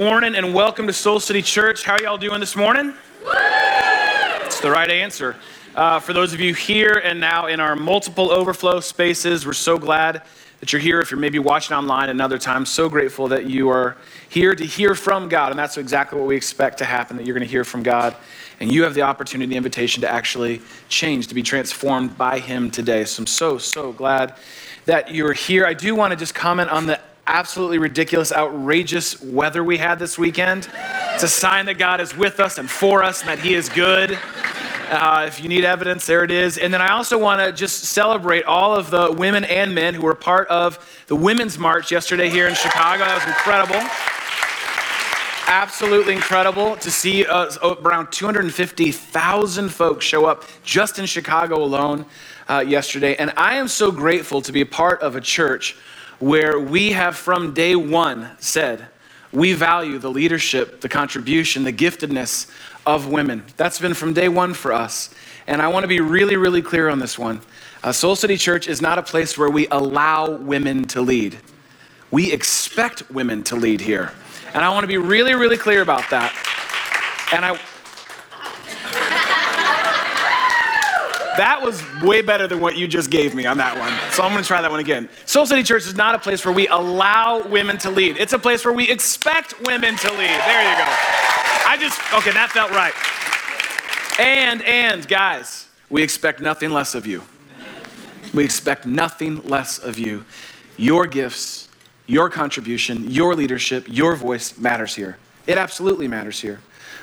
Morning and welcome to Soul City Church. How are y'all doing this morning? It's the right answer. Uh, for those of you here and now in our multiple overflow spaces, we're so glad that you're here. If you're maybe watching online another time, so grateful that you are here to hear from God. And that's exactly what we expect to happen that you're going to hear from God. And you have the opportunity, the invitation to actually change, to be transformed by Him today. So I'm so, so glad that you're here. I do want to just comment on the absolutely ridiculous, outrageous weather we had this weekend. It's a sign that God is with us and for us and that He is good. Uh, if you need evidence, there it is. And then I also want to just celebrate all of the women and men who were part of the Women's March yesterday here in Chicago. That was incredible. Absolutely incredible to see uh, around 250,000 folks show up just in Chicago alone uh, yesterday. And I am so grateful to be a part of a church where we have from day one said, we value the leadership, the contribution, the giftedness of women. That's been from day one for us. And I want to be really, really clear on this one. Uh, Soul City Church is not a place where we allow women to lead. We expect women to lead here. And I want to be really, really clear about that. And I, That was way better than what you just gave me on that one. So I'm going to try that one again. Soul City Church is not a place where we allow women to lead. It's a place where we expect women to lead. There you go. I just okay, that felt right. And and guys, we expect nothing less of you. We expect nothing less of you. Your gifts, your contribution, your leadership, your voice matters here. It absolutely matters here.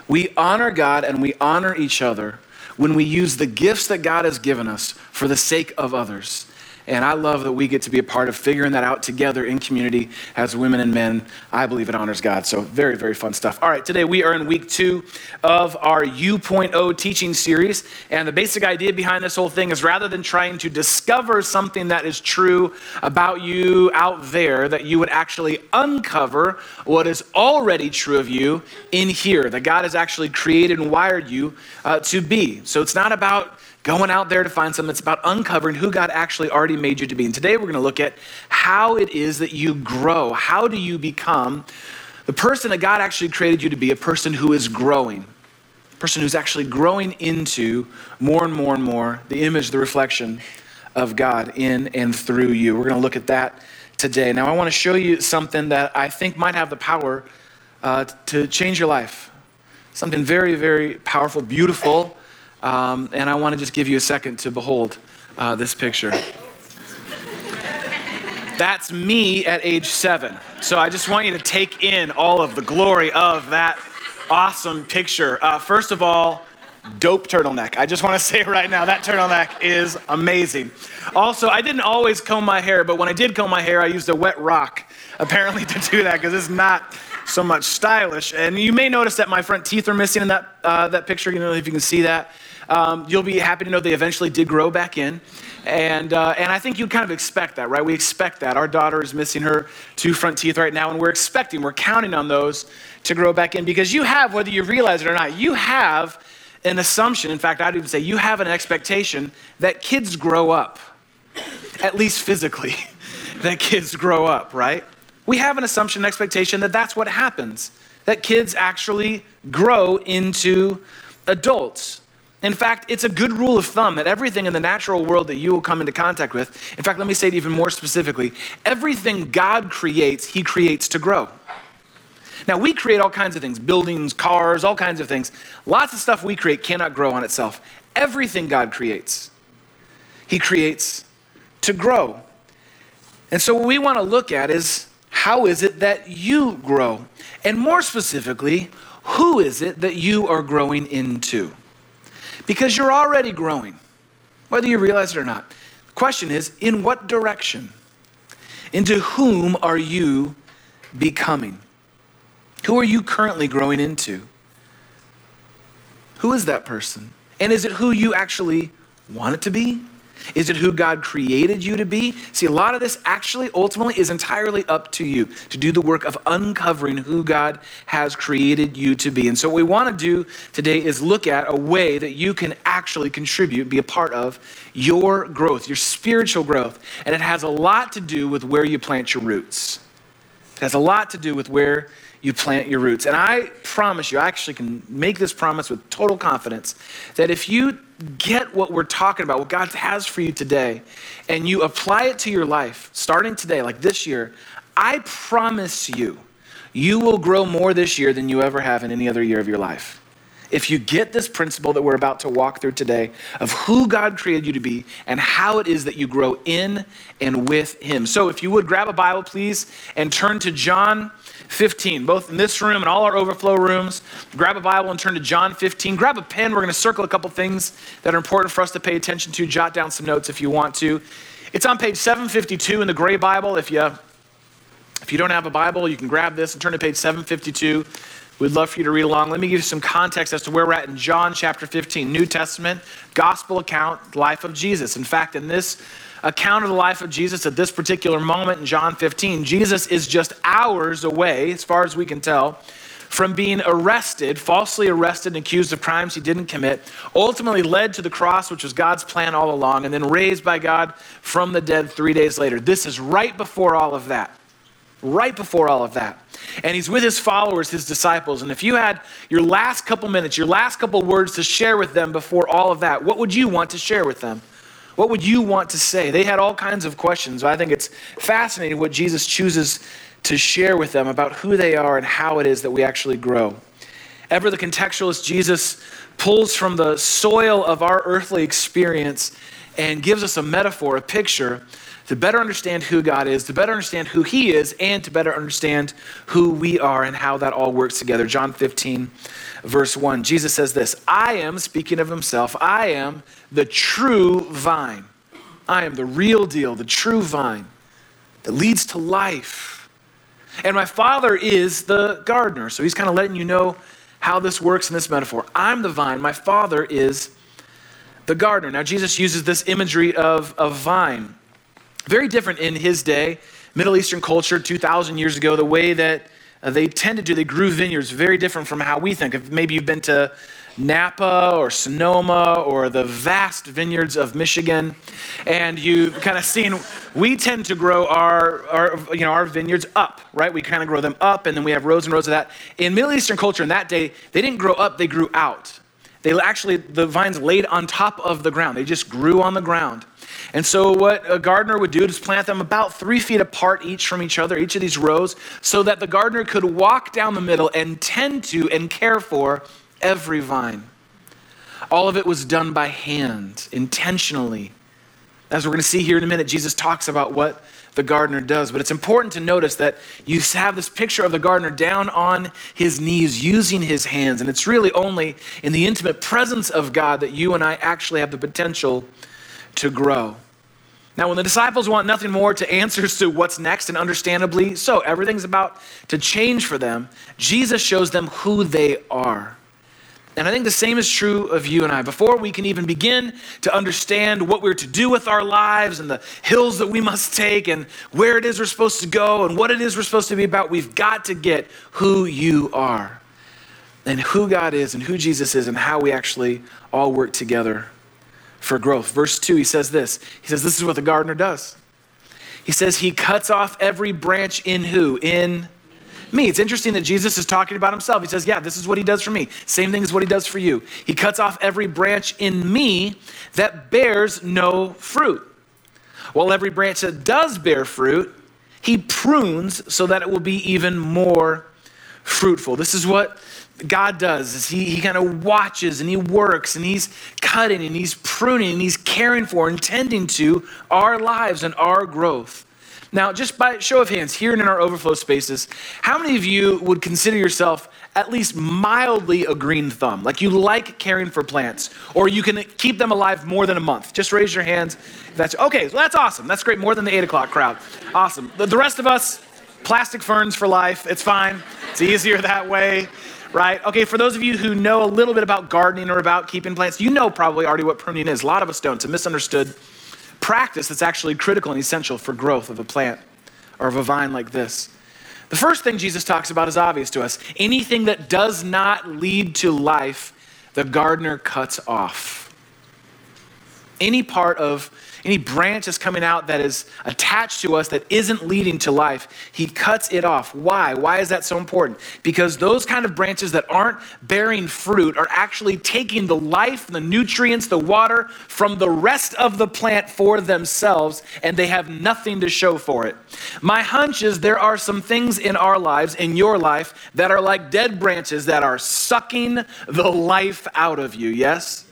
We honor God and we honor each other when we use the gifts that God has given us for the sake of others. And I love that we get to be a part of figuring that out together in community as women and men. I believe it honors God. So, very, very fun stuff. All right, today we are in week two of our U.0 teaching series. And the basic idea behind this whole thing is rather than trying to discover something that is true about you out there, that you would actually uncover what is already true of you in here, that God has actually created and wired you uh, to be. So, it's not about going out there to find something. It's about uncovering who God actually already made you to be. And today we're going to look at how it is that you grow. How do you become the person that God actually created you to be, a person who is growing, a person who's actually growing into more and more and more the image, the reflection of God in and through you. We're going to look at that today. Now, I want to show you something that I think might have the power uh, to change your life. Something very, very powerful, beautiful um, and I want to just give you a second to behold uh, this picture. That's me at age seven. So I just want you to take in all of the glory of that awesome picture. Uh, first of all, dope turtleneck. I just want to say right now that turtleneck is amazing. Also, I didn't always comb my hair, but when I did comb my hair, I used a wet rock apparently to do that because it's not so much stylish. And you may notice that my front teeth are missing in that, uh, that picture. You know if you can see that. Um, you'll be happy to know they eventually did grow back in. And, uh, and I think you kind of expect that, right? We expect that. Our daughter is missing her two front teeth right now, and we're expecting, we're counting on those to grow back in because you have, whether you realize it or not, you have an assumption. In fact, I'd even say you have an expectation that kids grow up, at least physically, that kids grow up, right? We have an assumption, an expectation that that's what happens, that kids actually grow into adults. In fact, it's a good rule of thumb that everything in the natural world that you will come into contact with, in fact, let me say it even more specifically everything God creates, He creates to grow. Now, we create all kinds of things buildings, cars, all kinds of things. Lots of stuff we create cannot grow on itself. Everything God creates, He creates to grow. And so, what we want to look at is how is it that you grow? And more specifically, who is it that you are growing into? Because you're already growing, whether you realize it or not. The question is, in what direction? Into whom are you becoming? Who are you currently growing into? Who is that person? And is it who you actually want it to be? Is it who God created you to be? See, a lot of this actually ultimately is entirely up to you to do the work of uncovering who God has created you to be. And so, what we want to do today is look at a way that you can actually contribute, be a part of your growth, your spiritual growth. And it has a lot to do with where you plant your roots. It has a lot to do with where you plant your roots. And I promise you, I actually can make this promise with total confidence that if you get what we're talking about, what God has for you today, and you apply it to your life, starting today, like this year, I promise you, you will grow more this year than you ever have in any other year of your life. If you get this principle that we're about to walk through today of who God created you to be and how it is that you grow in and with Him. So, if you would grab a Bible, please, and turn to John 15, both in this room and all our overflow rooms. Grab a Bible and turn to John 15. Grab a pen. We're going to circle a couple things that are important for us to pay attention to. Jot down some notes if you want to. It's on page 752 in the gray Bible. If you, if you don't have a Bible, you can grab this and turn to page 752. We'd love for you to read along. Let me give you some context as to where we're at in John chapter 15, New Testament, gospel account, life of Jesus. In fact, in this account of the life of Jesus at this particular moment in John 15, Jesus is just hours away, as far as we can tell, from being arrested, falsely arrested and accused of crimes he didn't commit, ultimately led to the cross, which was God's plan all along, and then raised by God from the dead three days later. This is right before all of that. Right before all of that. And he's with his followers, his disciples. And if you had your last couple minutes, your last couple words to share with them before all of that, what would you want to share with them? What would you want to say? They had all kinds of questions. I think it's fascinating what Jesus chooses to share with them about who they are and how it is that we actually grow. Ever the contextualist, Jesus pulls from the soil of our earthly experience and gives us a metaphor, a picture, to better understand who God is, to better understand who He is, and to better understand who we are and how that all works together. John 15, verse 1, Jesus says this I am, speaking of Himself, I am the true vine. I am the real deal, the true vine that leads to life. And my Father is the gardener. So He's kind of letting you know how this works in this metaphor. I'm the vine, my Father is the gardener. Now, Jesus uses this imagery of a vine very different in his day, Middle Eastern culture 2,000 years ago, the way that uh, they tended to, they grew vineyards, very different from how we think. If maybe you've been to Napa or Sonoma or the vast vineyards of Michigan, and you kind of seen we tend to grow our, our you know our vineyards up, right? We kind of grow them up, and then we have rows and rows of that. In Middle Eastern culture, in that day, they didn't grow up; they grew out. They actually the vines laid on top of the ground. They just grew on the ground. And so, what a gardener would do is plant them about three feet apart each from each other, each of these rows, so that the gardener could walk down the middle and tend to and care for every vine. All of it was done by hand, intentionally. As we're going to see here in a minute, Jesus talks about what the gardener does. But it's important to notice that you have this picture of the gardener down on his knees using his hands. And it's really only in the intimate presence of God that you and I actually have the potential to grow. Now, when the disciples want nothing more to answers to what's next, and understandably so, everything's about to change for them, Jesus shows them who they are. And I think the same is true of you and I. Before we can even begin to understand what we're to do with our lives and the hills that we must take and where it is we're supposed to go and what it is we're supposed to be about, we've got to get who you are and who God is and who Jesus is and how we actually all work together for growth. Verse 2, he says this He says, This is what the gardener does. He says, He cuts off every branch in who? In me. It's interesting that Jesus is talking about himself. He says, Yeah, this is what he does for me. Same thing as what he does for you. He cuts off every branch in me that bears no fruit. While every branch that does bear fruit, he prunes so that it will be even more fruitful. This is what God does is he, he kind of watches and he works and he's cutting and he's pruning and he's caring for and tending to our lives and our growth. Now, just by show of hands, here and in our overflow spaces, how many of you would consider yourself at least mildly a green thumb? Like you like caring for plants, or you can keep them alive more than a month? Just raise your hands. That's okay. So that's awesome. That's great. More than the eight o'clock crowd. Awesome. The, the rest of us, plastic ferns for life. It's fine. It's easier that way right? Okay, for those of you who know a little bit about gardening or about keeping plants, you know probably already what pruning is. A lot of us don't. It's a misunderstood practice that's actually critical and essential for growth of a plant or of a vine like this. The first thing Jesus talks about is obvious to us. Anything that does not lead to life, the gardener cuts off. any part of any branch that's coming out that is attached to us that isn't leading to life, he cuts it off. Why? Why is that so important? Because those kind of branches that aren't bearing fruit are actually taking the life, the nutrients, the water from the rest of the plant for themselves, and they have nothing to show for it. My hunch is there are some things in our lives, in your life, that are like dead branches that are sucking the life out of you, yes?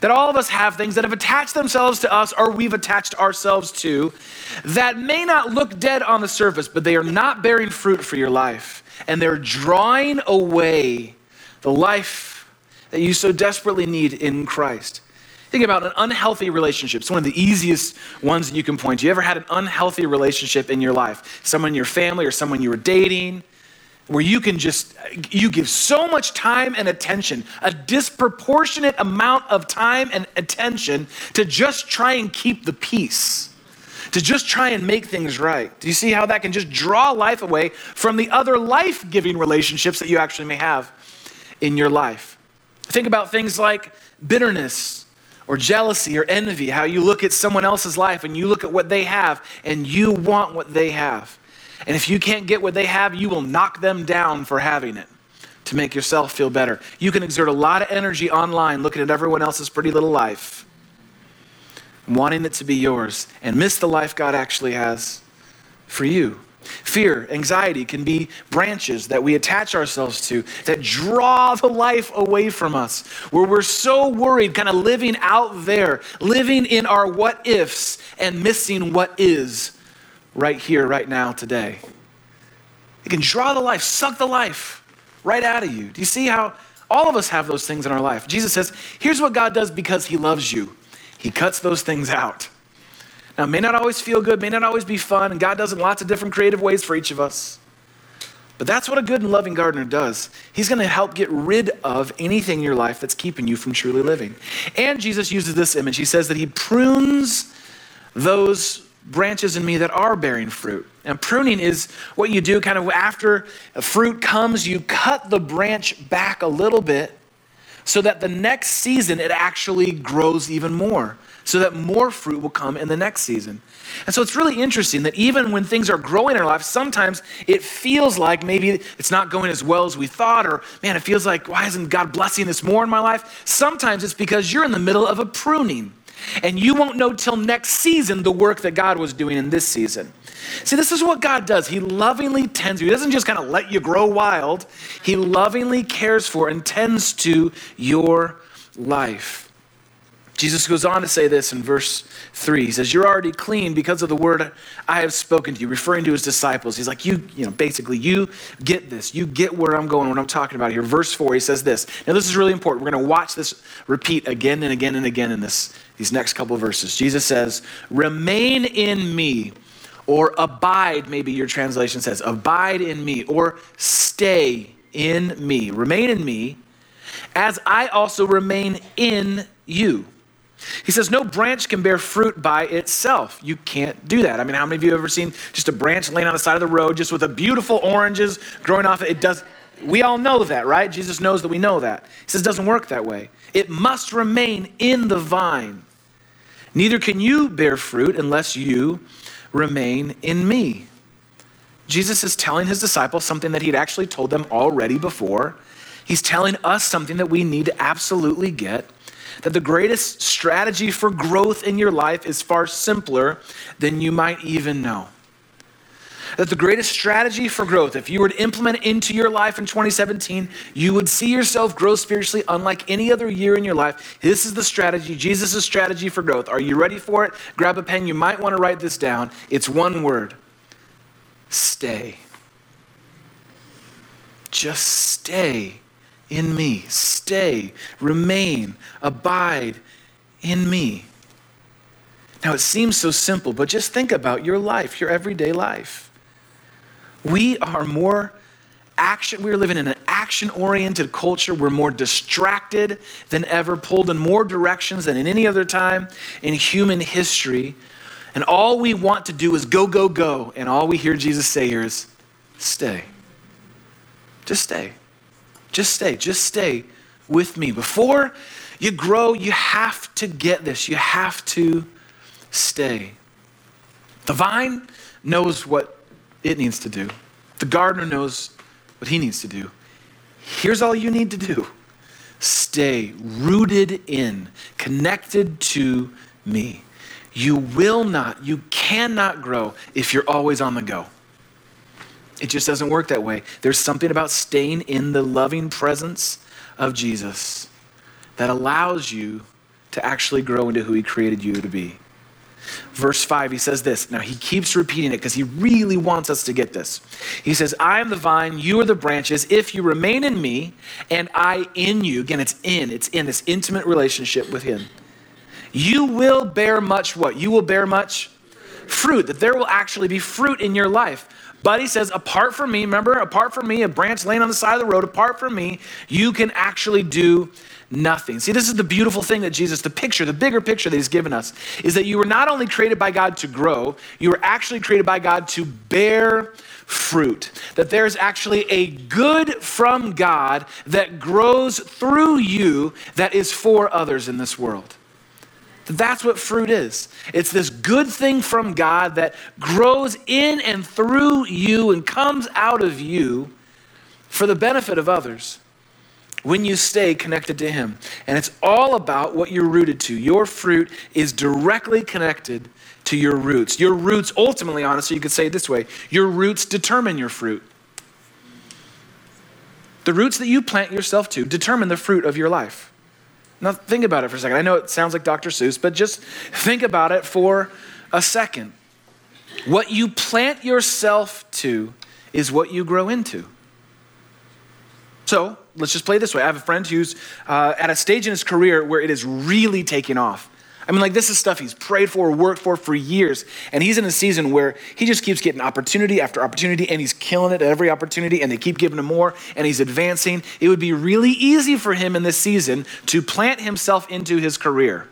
That all of us have things that have attached themselves to us or we've attached ourselves to that may not look dead on the surface, but they are not bearing fruit for your life. And they're drawing away the life that you so desperately need in Christ. Think about an unhealthy relationship. It's one of the easiest ones that you can point to. You ever had an unhealthy relationship in your life? Someone in your family or someone you were dating? Where you can just you give so much time and attention a disproportionate amount of time and attention to just try and keep the peace to just try and make things right. Do you see how that can just draw life away from the other life-giving relationships that you actually may have in your life? Think about things like bitterness or jealousy or envy how you look at someone else's life and you look at what they have and you want what they have and if you can't get what they have, you will knock them down for having it to make yourself feel better. You can exert a lot of energy online looking at everyone else's pretty little life, wanting it to be yours, and miss the life God actually has for you. Fear, anxiety can be branches that we attach ourselves to that draw the life away from us, where we're so worried, kind of living out there, living in our what ifs and missing what is right here, right now, today. It can draw the life, suck the life right out of you. Do you see how all of us have those things in our life? Jesus says, here's what God does because He loves you He cuts those things out. Now, it may not always feel good, may not always be fun, and God does it lots of different creative ways for each of us. But that's what a good and loving gardener does. He's going to help get rid of anything in your life that's keeping you from truly living. And Jesus uses this image. He says that he prunes those branches in me that are bearing fruit. And pruning is what you do kind of after fruit comes, you cut the branch back a little bit so that the next season it actually grows even more, so that more fruit will come in the next season. And so it's really interesting that even when things are growing in our life, sometimes it feels like maybe it's not going as well as we thought, or man, it feels like, why isn't God blessing this more in my life? Sometimes it's because you're in the middle of a pruning. And you won't know till next season the work that God was doing in this season. See, this is what God does. He lovingly tends you. He doesn't just kind of let you grow wild, He lovingly cares for and tends to your life. Jesus goes on to say this in verse 3. He says, You're already clean because of the word I have spoken to you, referring to his disciples. He's like, You, you know, basically, you get this. You get where I'm going, what I'm talking about here. Verse 4, he says this. Now, this is really important. We're going to watch this repeat again and again and again in this, these next couple verses. Jesus says, Remain in me, or abide, maybe your translation says, abide in me, or stay in me. Remain in me, as I also remain in you. He says, No branch can bear fruit by itself. You can't do that. I mean, how many of you have ever seen just a branch laying on the side of the road just with a beautiful oranges growing off it? It does. We all know that, right? Jesus knows that we know that. He says it doesn't work that way. It must remain in the vine. Neither can you bear fruit unless you remain in me. Jesus is telling his disciples something that he'd actually told them already before. He's telling us something that we need to absolutely get that the greatest strategy for growth in your life is far simpler than you might even know. That the greatest strategy for growth, if you were to implement into your life in 2017, you would see yourself grow spiritually unlike any other year in your life. This is the strategy, Jesus' strategy for growth. Are you ready for it? Grab a pen. You might want to write this down. It's one word stay. Just stay in me. Stay, remain, abide in me. Now, it seems so simple, but just think about your life, your everyday life. We are more action, we're living in an action oriented culture. We're more distracted than ever, pulled in more directions than in any other time in human history. And all we want to do is go, go, go. And all we hear Jesus say here is stay. Just stay. Just stay. Just stay with me. Before you grow, you have to get this. You have to stay. The vine knows what it needs to do, the gardener knows what he needs to do. Here's all you need to do stay rooted in, connected to me. You will not, you cannot grow if you're always on the go. It just doesn't work that way. There's something about staying in the loving presence of Jesus that allows you to actually grow into who he created you to be. Verse 5, he says this. Now, he keeps repeating it because he really wants us to get this. He says, I am the vine, you are the branches. If you remain in me and I in you, again, it's in, it's in this intimate relationship with him, you will bear much what? You will bear much fruit, that there will actually be fruit in your life. But he says, apart from me, remember, apart from me, a branch laying on the side of the road, apart from me, you can actually do nothing. See, this is the beautiful thing that Jesus, the picture, the bigger picture that he's given us, is that you were not only created by God to grow, you were actually created by God to bear fruit. That there's actually a good from God that grows through you that is for others in this world. That's what fruit is. It's this good thing from God that grows in and through you and comes out of you for the benefit of others when you stay connected to Him. And it's all about what you're rooted to. Your fruit is directly connected to your roots. Your roots, ultimately, honestly, you could say it this way your roots determine your fruit. The roots that you plant yourself to determine the fruit of your life. Now, think about it for a second. I know it sounds like Dr. Seuss, but just think about it for a second. What you plant yourself to is what you grow into. So let's just play this way. I have a friend who's uh, at a stage in his career where it is really taking off. I mean, like, this is stuff he's prayed for, worked for for years. And he's in a season where he just keeps getting opportunity after opportunity, and he's killing it at every opportunity, and they keep giving him more, and he's advancing. It would be really easy for him in this season to plant himself into his career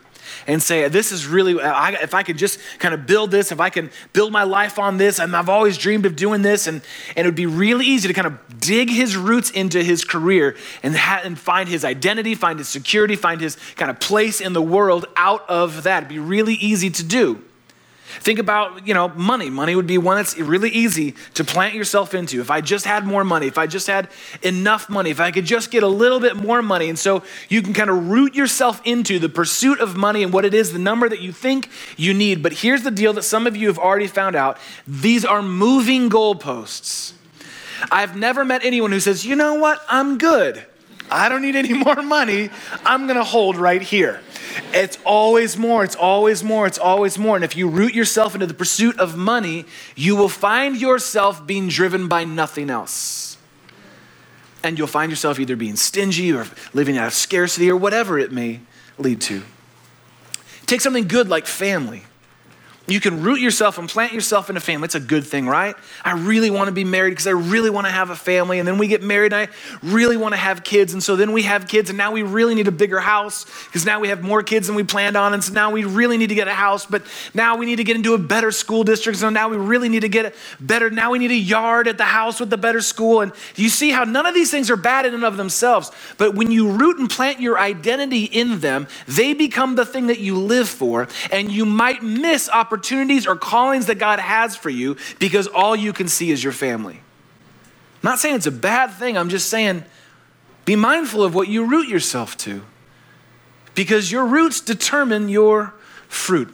and say, This is really, if I could just kind of build this, if I can build my life on this, and I've always dreamed of doing this, and, and it would be really easy to kind of dig his roots into his career and, ha- and find his identity, find his security, find his kind of place in the world out of that. It'd be really easy to do. Think about, you know, money. Money would be one that's really easy to plant yourself into. If I just had more money, if I just had enough money, if I could just get a little bit more money. And so you can kind of root yourself into the pursuit of money and what it is, the number that you think you need. But here's the deal that some of you have already found out these are moving goalposts. I've never met anyone who says, you know what, I'm good. I don't need any more money. I'm going to hold right here. It's always more, it's always more, it's always more. And if you root yourself into the pursuit of money, you will find yourself being driven by nothing else. And you'll find yourself either being stingy or living out of scarcity or whatever it may lead to. Take something good like family. You can root yourself and plant yourself in a family. It's a good thing, right? I really want to be married because I really want to have a family. And then we get married and I really want to have kids. And so then we have kids and now we really need a bigger house because now we have more kids than we planned on. And so now we really need to get a house, but now we need to get into a better school district. So now we really need to get a better, now we need a yard at the house with the better school. And you see how none of these things are bad in and of themselves. But when you root and plant your identity in them, they become the thing that you live for. And you might miss opportunities opportunities or callings that God has for you because all you can see is your family. I'm not saying it's a bad thing, I'm just saying be mindful of what you root yourself to because your roots determine your fruit.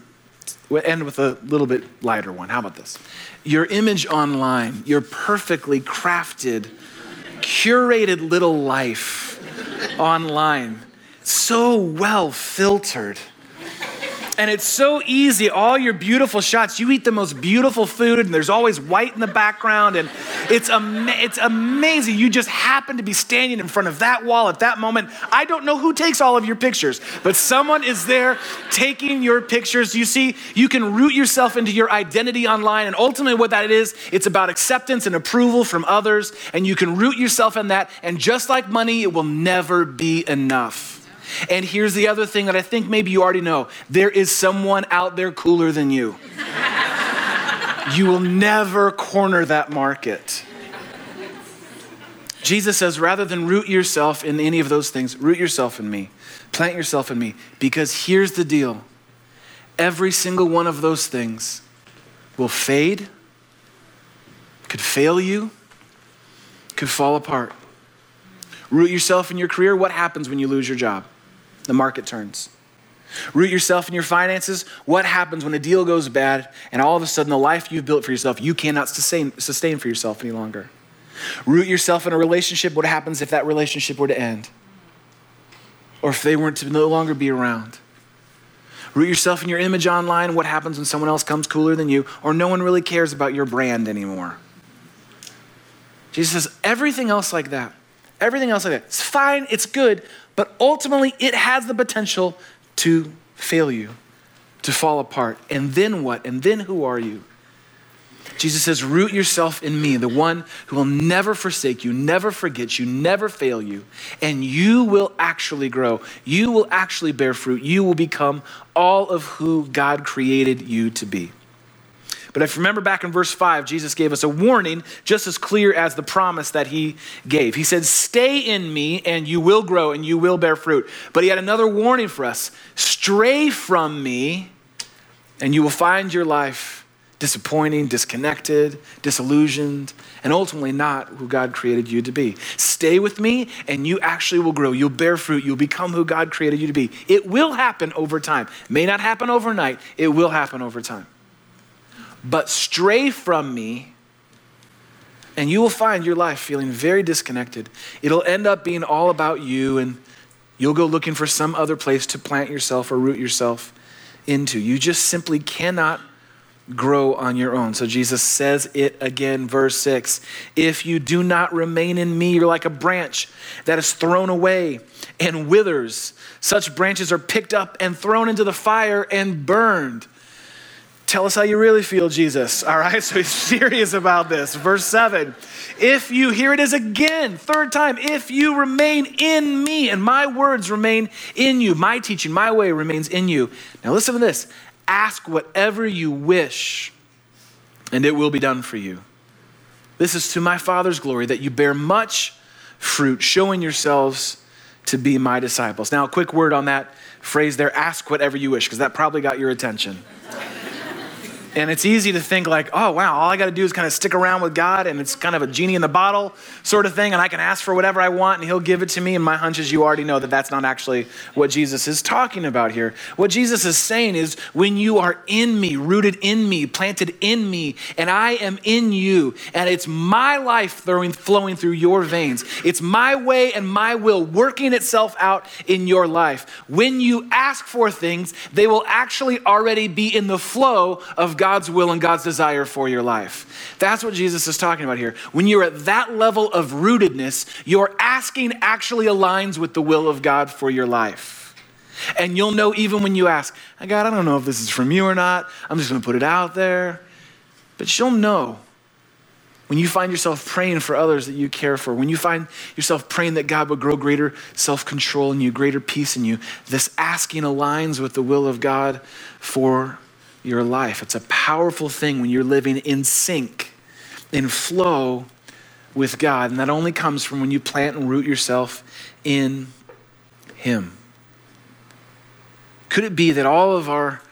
We'll end with a little bit lighter one. How about this? Your image online, your perfectly crafted, curated little life online, so well filtered and it's so easy. All your beautiful shots, you eat the most beautiful food, and there's always white in the background, and it's, ama- it's amazing. You just happen to be standing in front of that wall at that moment. I don't know who takes all of your pictures, but someone is there taking your pictures. You see, you can root yourself into your identity online, and ultimately, what that is, it's about acceptance and approval from others, and you can root yourself in that. And just like money, it will never be enough. And here's the other thing that I think maybe you already know there is someone out there cooler than you. you will never corner that market. Jesus says, rather than root yourself in any of those things, root yourself in me. Plant yourself in me. Because here's the deal every single one of those things will fade, could fail you, could fall apart. Root yourself in your career. What happens when you lose your job? The market turns. Root yourself in your finances. What happens when a deal goes bad and all of a sudden the life you've built for yourself, you cannot sustain, sustain for yourself any longer? Root yourself in a relationship. What happens if that relationship were to end? Or if they weren't to no longer be around? Root yourself in your image online. What happens when someone else comes cooler than you, or no one really cares about your brand anymore? Jesus says, everything else like that, everything else like that, it's fine, it's good, but ultimately it has the potential to fail you, to fall apart. And then what? And then who are you? Jesus says, Root yourself in me, the one who will never forsake you, never forget you, never fail you, and you will actually grow. You will actually bear fruit. You will become all of who God created you to be. But if you remember back in verse 5, Jesus gave us a warning just as clear as the promise that he gave. He said, Stay in me, and you will grow, and you will bear fruit. But he had another warning for us Stray from me, and you will find your life disappointing, disconnected, disillusioned, and ultimately not who God created you to be. Stay with me, and you actually will grow. You'll bear fruit. You'll become who God created you to be. It will happen over time. May not happen overnight, it will happen over time. But stray from me, and you will find your life feeling very disconnected. It'll end up being all about you, and you'll go looking for some other place to plant yourself or root yourself into. You just simply cannot grow on your own. So Jesus says it again, verse 6 If you do not remain in me, you're like a branch that is thrown away and withers. Such branches are picked up and thrown into the fire and burned. Tell us how you really feel, Jesus. All right, so he's serious about this. Verse 7 If you, here it is again, third time, if you remain in me and my words remain in you, my teaching, my way remains in you. Now listen to this Ask whatever you wish, and it will be done for you. This is to my Father's glory that you bear much fruit, showing yourselves to be my disciples. Now, a quick word on that phrase there ask whatever you wish, because that probably got your attention. And it's easy to think, like, oh, wow, all I got to do is kind of stick around with God and it's kind of a genie in the bottle sort of thing, and I can ask for whatever I want and He'll give it to me. And my hunch is you already know that that's not actually what Jesus is talking about here. What Jesus is saying is, when you are in me, rooted in me, planted in me, and I am in you, and it's my life flowing, flowing through your veins, it's my way and my will working itself out in your life. When you ask for things, they will actually already be in the flow of God's will and God's desire for your life. That's what Jesus is talking about here. When you're at that level of rootedness, your asking actually aligns with the will of God for your life. And you'll know even when you ask, God, I don't know if this is from you or not. I'm just going to put it out there. But you'll know when you find yourself praying for others that you care for, when you find yourself praying that God would grow greater self control in you, greater peace in you, this asking aligns with the will of God for your life. It's a powerful thing when you're living in sync, in flow with God. And that only comes from when you plant and root yourself in Him. Could it be that all of our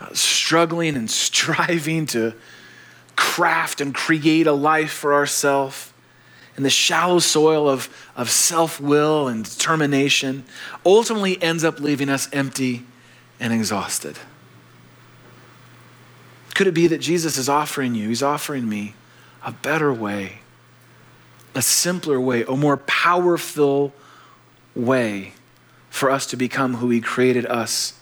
uh, struggling and striving to craft and create a life for ourselves in the shallow soil of, of self will and determination ultimately ends up leaving us empty and exhausted? Could it be that Jesus is offering you, He's offering me a better way, a simpler way, a more powerful way for us to become who He created us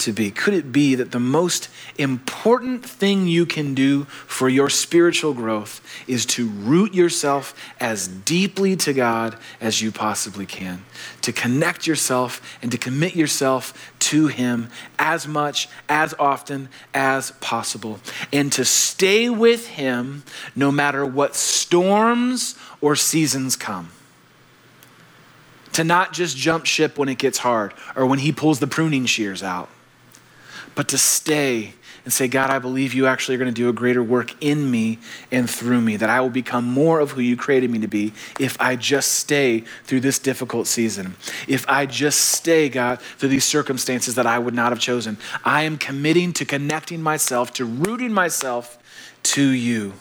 to be? Could it be that the most important thing you can do for your spiritual growth is to root yourself as deeply to God as you possibly can? To connect yourself and to commit yourself to Him as much, as often as possible, and to stay with Him no matter what storms or seasons come to not just jump ship when it gets hard or when he pulls the pruning shears out, but to stay and say, God, I believe you actually are going to do a greater work in me and through me, that I will become more of who you created me to be if I just stay through this difficult season. If I just stay, God, through these circumstances that I would not have chosen. I am committing to connecting myself, to rooting myself to you.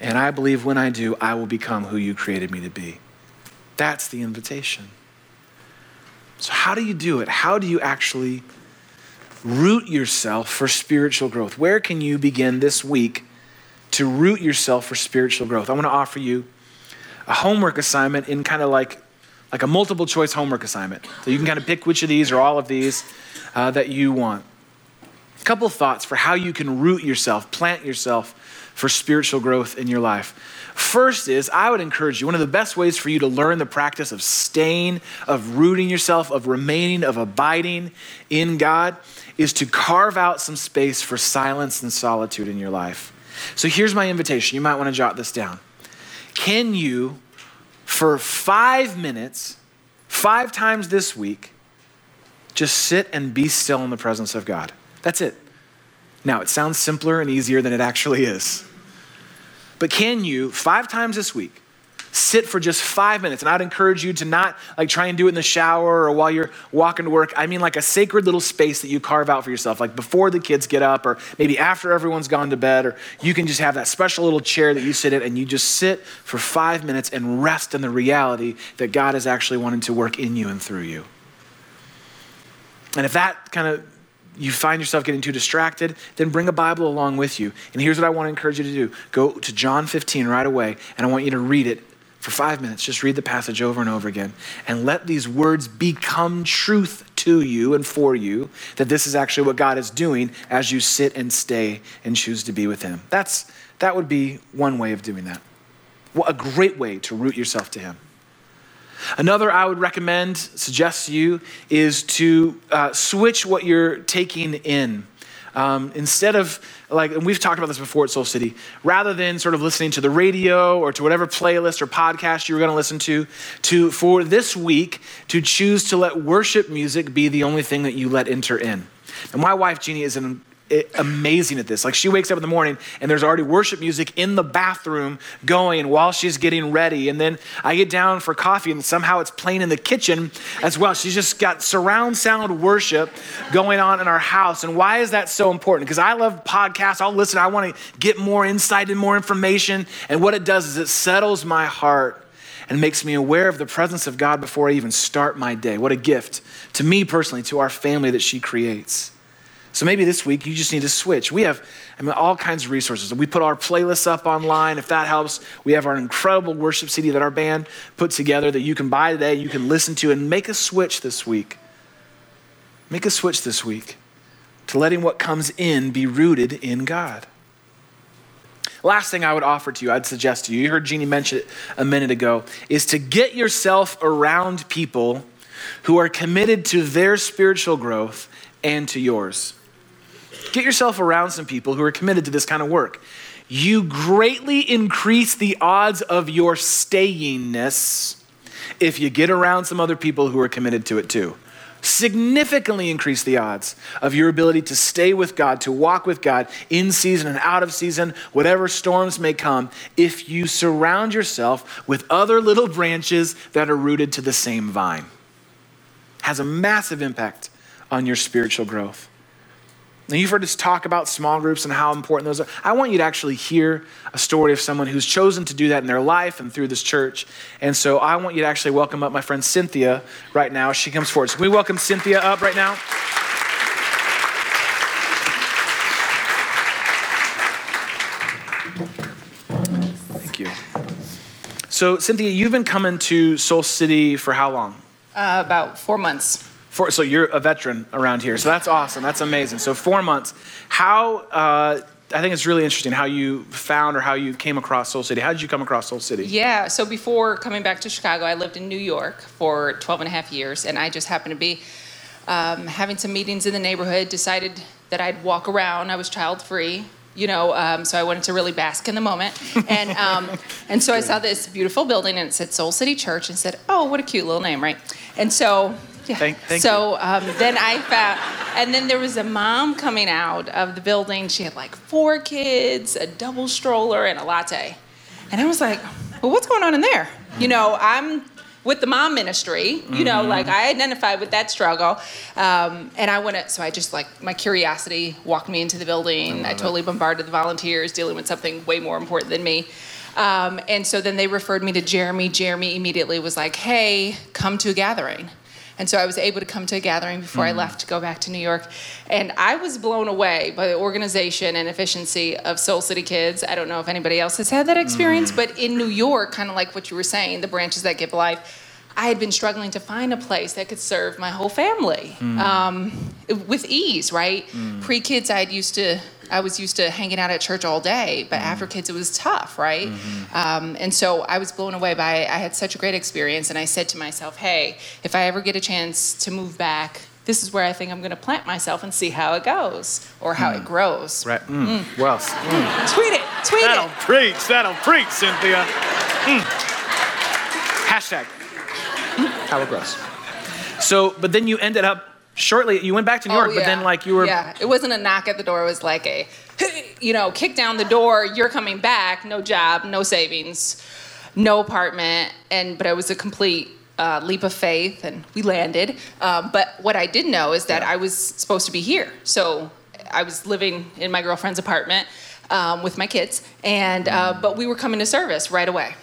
And I believe when I do, I will become who you created me to be. That's the invitation. So, how do you do it? How do you actually root yourself for spiritual growth? Where can you begin this week to root yourself for spiritual growth? I want to offer you a homework assignment in kind of like like a multiple choice homework assignment. So you can kind of pick which of these or all of these uh, that you want. A couple thoughts for how you can root yourself, plant yourself for spiritual growth in your life. First is, I would encourage you, one of the best ways for you to learn the practice of staying, of rooting yourself, of remaining, of abiding in God is to carve out some space for silence and solitude in your life. So here's my invitation. You might want to jot this down. Can you, for five minutes, five times this week, just sit and be still in the presence of God? That's it. Now, it sounds simpler and easier than it actually is. But can you, five times this week, sit for just five minutes. And I'd encourage you to not like try and do it in the shower or while you're walking to work. I mean, like a sacred little space that you carve out for yourself, like before the kids get up or maybe after everyone's gone to bed, or you can just have that special little chair that you sit in and you just sit for five minutes and rest in the reality that God is actually wanting to work in you and through you. And if that kind of you find yourself getting too distracted, then bring a Bible along with you. And here's what I want to encourage you to do go to John 15 right away, and I want you to read it for five minutes. Just read the passage over and over again and let these words become truth to you and for you that this is actually what God is doing as you sit and stay and choose to be with Him. That's, that would be one way of doing that. What a great way to root yourself to Him. Another I would recommend, suggest to you, is to uh, switch what you're taking in. Um, instead of like, and we've talked about this before at Soul City, rather than sort of listening to the radio or to whatever playlist or podcast you were going to listen to, to for this week to choose to let worship music be the only thing that you let enter in. And my wife Jeannie is an amazing at this. Like she wakes up in the morning and there's already worship music in the bathroom going while she's getting ready. And then I get down for coffee and somehow it's playing in the kitchen as well. She's just got surround sound worship going on in our house. And why is that so important? Because I love podcasts. I'll listen. I want to get more insight and more information. And what it does is it settles my heart and makes me aware of the presence of God before I even start my day. What a gift to me personally, to our family that she creates. So maybe this week you just need to switch. We have I mean, all kinds of resources. We put our playlists up online if that helps. We have our incredible worship CD that our band put together that you can buy today, you can listen to, and make a switch this week. Make a switch this week to letting what comes in be rooted in God. Last thing I would offer to you, I'd suggest to you, you heard Jeannie mention it a minute ago, is to get yourself around people who are committed to their spiritual growth and to yours. Get yourself around some people who are committed to this kind of work. You greatly increase the odds of your stayingness if you get around some other people who are committed to it too. Significantly increase the odds of your ability to stay with God, to walk with God in season and out of season, whatever storms may come, if you surround yourself with other little branches that are rooted to the same vine. Has a massive impact on your spiritual growth. Now, you've heard us talk about small groups and how important those are. I want you to actually hear a story of someone who's chosen to do that in their life and through this church. And so I want you to actually welcome up my friend Cynthia right now. She comes forward. So can we welcome Cynthia up right now? Thank you. So, Cynthia, you've been coming to Soul City for how long? Uh, about four months. For, so you're a veteran around here. So that's awesome. That's amazing. So four months. How, uh, I think it's really interesting how you found or how you came across Soul City. How did you come across Soul City? Yeah, so before coming back to Chicago, I lived in New York for 12 and a half years, and I just happened to be um, having some meetings in the neighborhood, decided that I'd walk around. I was child free, you know, um, so I wanted to really bask in the moment. And, um, and so I saw this beautiful building, and it said Soul City Church, and said, oh, what a cute little name, right? And so Yeah. Thank, thank so um, then I found, and then there was a mom coming out of the building. She had like four kids, a double stroller, and a latte. And I was like, well, what's going on in there? You know, I'm with the mom ministry, you know, like I identified with that struggle. Um, and I went, so I just like, my curiosity walked me into the building. I, totally bombarded the volunteers dealing with something way more important than me. Um, and so then they referred me to Jeremy. Jeremy immediately was like, hey, come to a gathering. And so I was able to come to a gathering before I mm. left to go back to New York. And I was blown away by the organization and efficiency of Soul City Kids. I don't know if anybody else has had that mm. experience, but in New York, kind of like what you were saying, the branches that give life, I had been struggling to find a place that could serve my whole family mm. um, with ease, right? Pre kids, I had used to, I was used to hanging out at church all day, but after kids, it was tough, right? Um, and so I was blown away by. I had such a great experience, and I said to myself, "Hey, if I ever get a chance to move back." This is where I think I'm going to plant myself and see how it goes or how it grows. Right. Mm. Well, mm. Tweet it, tweet it. that'll it. preach. That'll preach, Cynthia. Mm. Hashtag how it grows. So, but then you ended up shortly. You went back to New York, Oh, but then like you were. Yeah, it wasn't a knock at the door. It was like a, you know, kick down the door. You're coming back. No job, no savings, no apartment, and but it was a complete uh, leap of faith, and we landed. Um, but what I did know is that I was supposed to be here, so I was living in my girlfriend's apartment um, with my kids, and uh, but we were coming to service right away.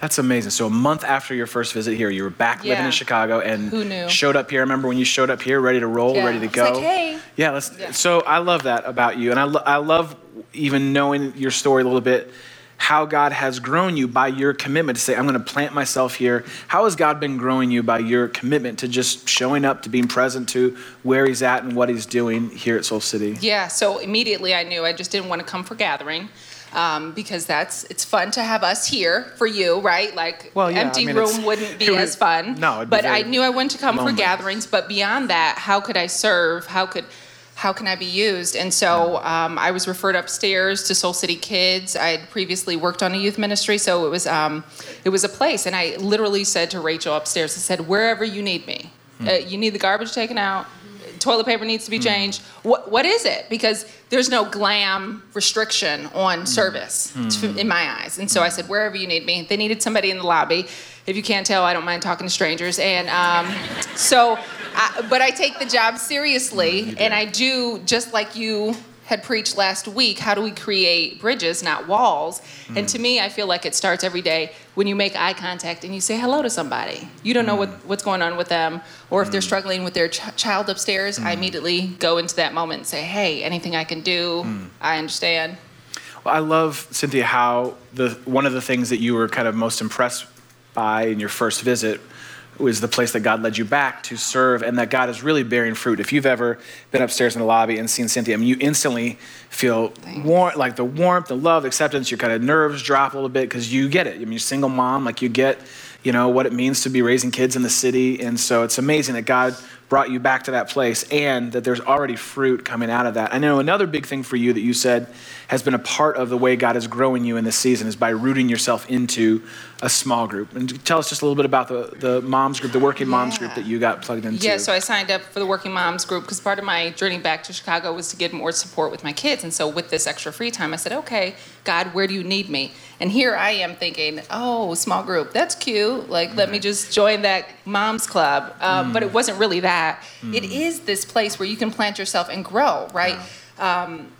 That's amazing. So a month after your first visit here, you were back living in Chicago and Who knew? showed up here. I remember when you showed up here, ready to roll, Yeah. ready to go. like, hey. Yeah, let's. Yeah. So I love that about you, and I, lo- I love even knowing your story a little bit. How God has grown you by your commitment to say, I'm going to plant myself here. How has God been growing you by your commitment to just showing up, to being present to where He's at and what He's doing here at Soul City? Yeah, so immediately I knew I just didn't want to come for gathering. Um, because that's it's fun to have us here for you, right? Like Well, yeah, I empty mean, room wouldn't be would- as fun. no, it'd be but I knew I wanted to come lonely. for gatherings. But beyond that, how could I serve? How could how can I be used? And so um, I was referred upstairs to Soul City Kids. I had previously worked on a youth ministry, so it was um, it was a place. And I literally said to Rachel upstairs, I said, "Wherever you need me, Hmm. uh, you need the garbage taken out." Toilet paper needs to be hmm. changed. What what is it? Because there's no glam restriction on hmm. service to- hmm. in my eyes. And so I said, wherever you need me. They needed somebody in the lobby. If you can't tell, I don't mind talking to strangers. And um, so, I, but I take the job seriously, and I do just like you had preached last week. How do we create bridges, not walls? And mm. to me, I feel like it starts every day when you make eye contact and you say hello to somebody. You don't know what, mm. what's going on with them, or if they're mm. struggling with their ch- child upstairs. I immediately go into that moment and say, "Hey, anything I can do? I understand." Well, I love Cynthia how the one of the things that you were kind of most impressed by in your first visit was the place that God led you back to serve, and that God is really bearing fruit. If you've ever been upstairs in the lobby and seen Cynthia, I mean, you instantly feel warm, like the warmth, the love, acceptance. Your kind of nerves drop a little bit because you get it. I mean, you're a single mom, like you get, you know, what it means to be raising kids in the city, and so it's amazing that God brought you back to that place and that there's already fruit coming out of that. I know another big thing for you that you said has been a part of the way God is growing you in this season is by rooting yourself into a small group. And tell us just a little bit about the, the moms group, the working moms Yeah. group that you got plugged into. Yeah, so I signed up for the Working Moms group because part of my journey back to Chicago was to get more support with my kids. And so with this extra free time, I said, okay, God, where do you need me? And here I am thinking, oh, small group, that's cute. Like, let me just join that mom's club. Um, But it wasn't really that. It mm. is this place where you can plant yourself and grow, right? Um,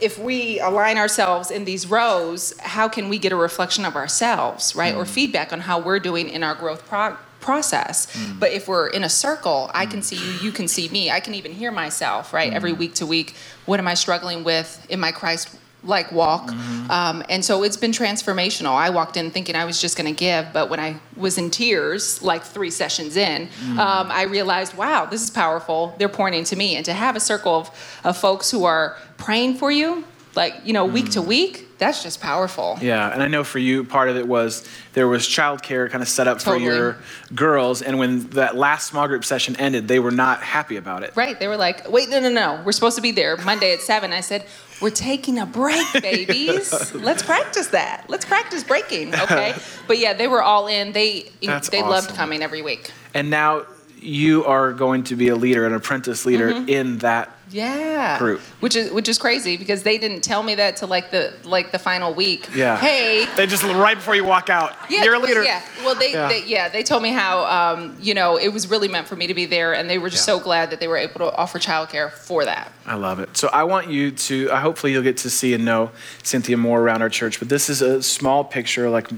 if we align ourselves in these rows, how can we get a reflection of ourselves, right? Or mm. feedback on how we're doing in our growth prog- process. Mm. But if we're in a circle, I can see you, you can see me. I can even hear myself, right? Every week to week, what am I struggling with in my Christ like walk? Um, and so it's been transformational. I walked in thinking I was just going to give, but when I was in tears, like three sessions in, um, I realized, wow, this is powerful. They're pointing to me. And to have a circle of, of folks who are praying for you, like, you know, week to week, that's just powerful. Yeah, and I know for you, part of it was there was childcare kind of set up Totally. for your girls, and when that last small group session ended, they were not happy about it. Right. They were like, wait, no, no, no. We're supposed to be there Monday at 7. I said, we're taking a break, babies. Let's practice that. Let's practice breaking, okay? But yeah, they were all in. They That's they loved awesome. coming every week. And now you are going to be a leader, an apprentice leader mm-hmm. in that Yeah. Group. Which is which is crazy because they didn't tell me that till like the like the final week. Yeah. Hey. They just right before you walk out. Yeah, You're a leader. Yeah. Well, they Yeah. yeah. They, yeah, they told me how um, you know it was really meant for me to be there, and they were just Yeah. so glad that they were able to offer childcare for that. I love it. So I want you to, uh, hopefully, you'll get to see and know Cynthia more around our church. But this is a small picture, like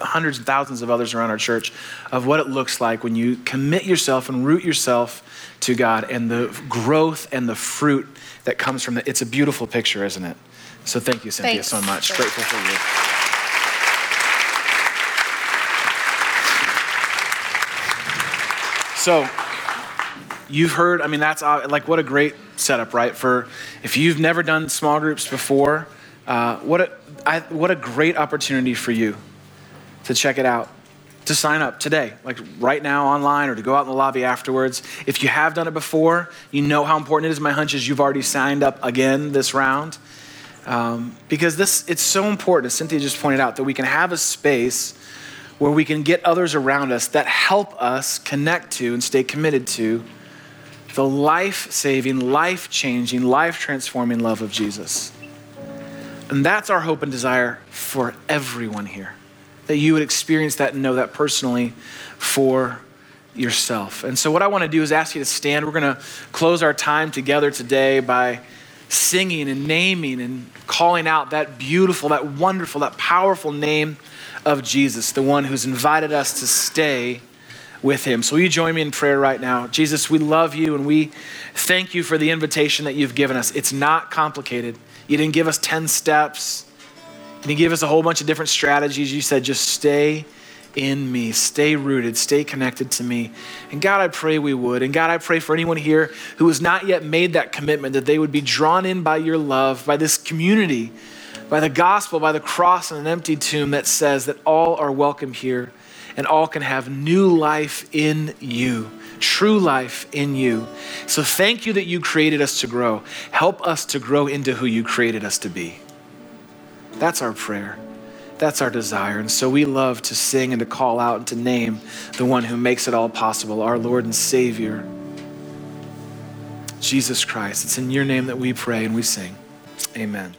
hundreds and thousands of others around our church, of what it looks like when you commit yourself and root yourself to God and the growth and the fruit that comes from it. It's a beautiful picture, isn't it? So thank you, Cynthia, Thanks. so much. Thanks. Grateful for you. So, you've heard i mean that's uh, like what a great setup right for if you've never done small groups before uh, what a I, what a great opportunity for you to check it out to sign up today like right now online or to go out in the lobby afterwards if you have done it before you know how important it is my hunch is you've already signed up again this round um, because this it's so important as cynthia just pointed out that we can have a space where we can get others around us that help us connect to and stay committed to the life saving, life changing, life transforming love of Jesus. And that's our hope and desire for everyone here. That you would experience that and know that personally for yourself. And so, what I want to do is ask you to stand. We're going to close our time together today by singing and naming and calling out that beautiful, that wonderful, that powerful name of Jesus, the one who's invited us to stay with him. So, will you join me in prayer right now? Jesus, we love you and we thank you for the invitation that you've given us. It's not complicated. You didn't give us 10 steps, you didn't give us a whole bunch of different strategies. You said, just stay in me, stay rooted, stay connected to me. And God, I pray we would. And God, I pray for anyone here who has not yet made that commitment that they would be drawn in by your love, by this community, by the gospel, by the cross and an empty tomb that says that all are welcome here and all can have new life in you, true life in you. So thank you that you created us to grow. Help us to grow into who you created us to be. That's our prayer. That's our desire. And so we love to sing and to call out and to name the one who makes it all possible, our Lord and Savior, Jesus Christ. It's in your name that we pray and we sing. Amen.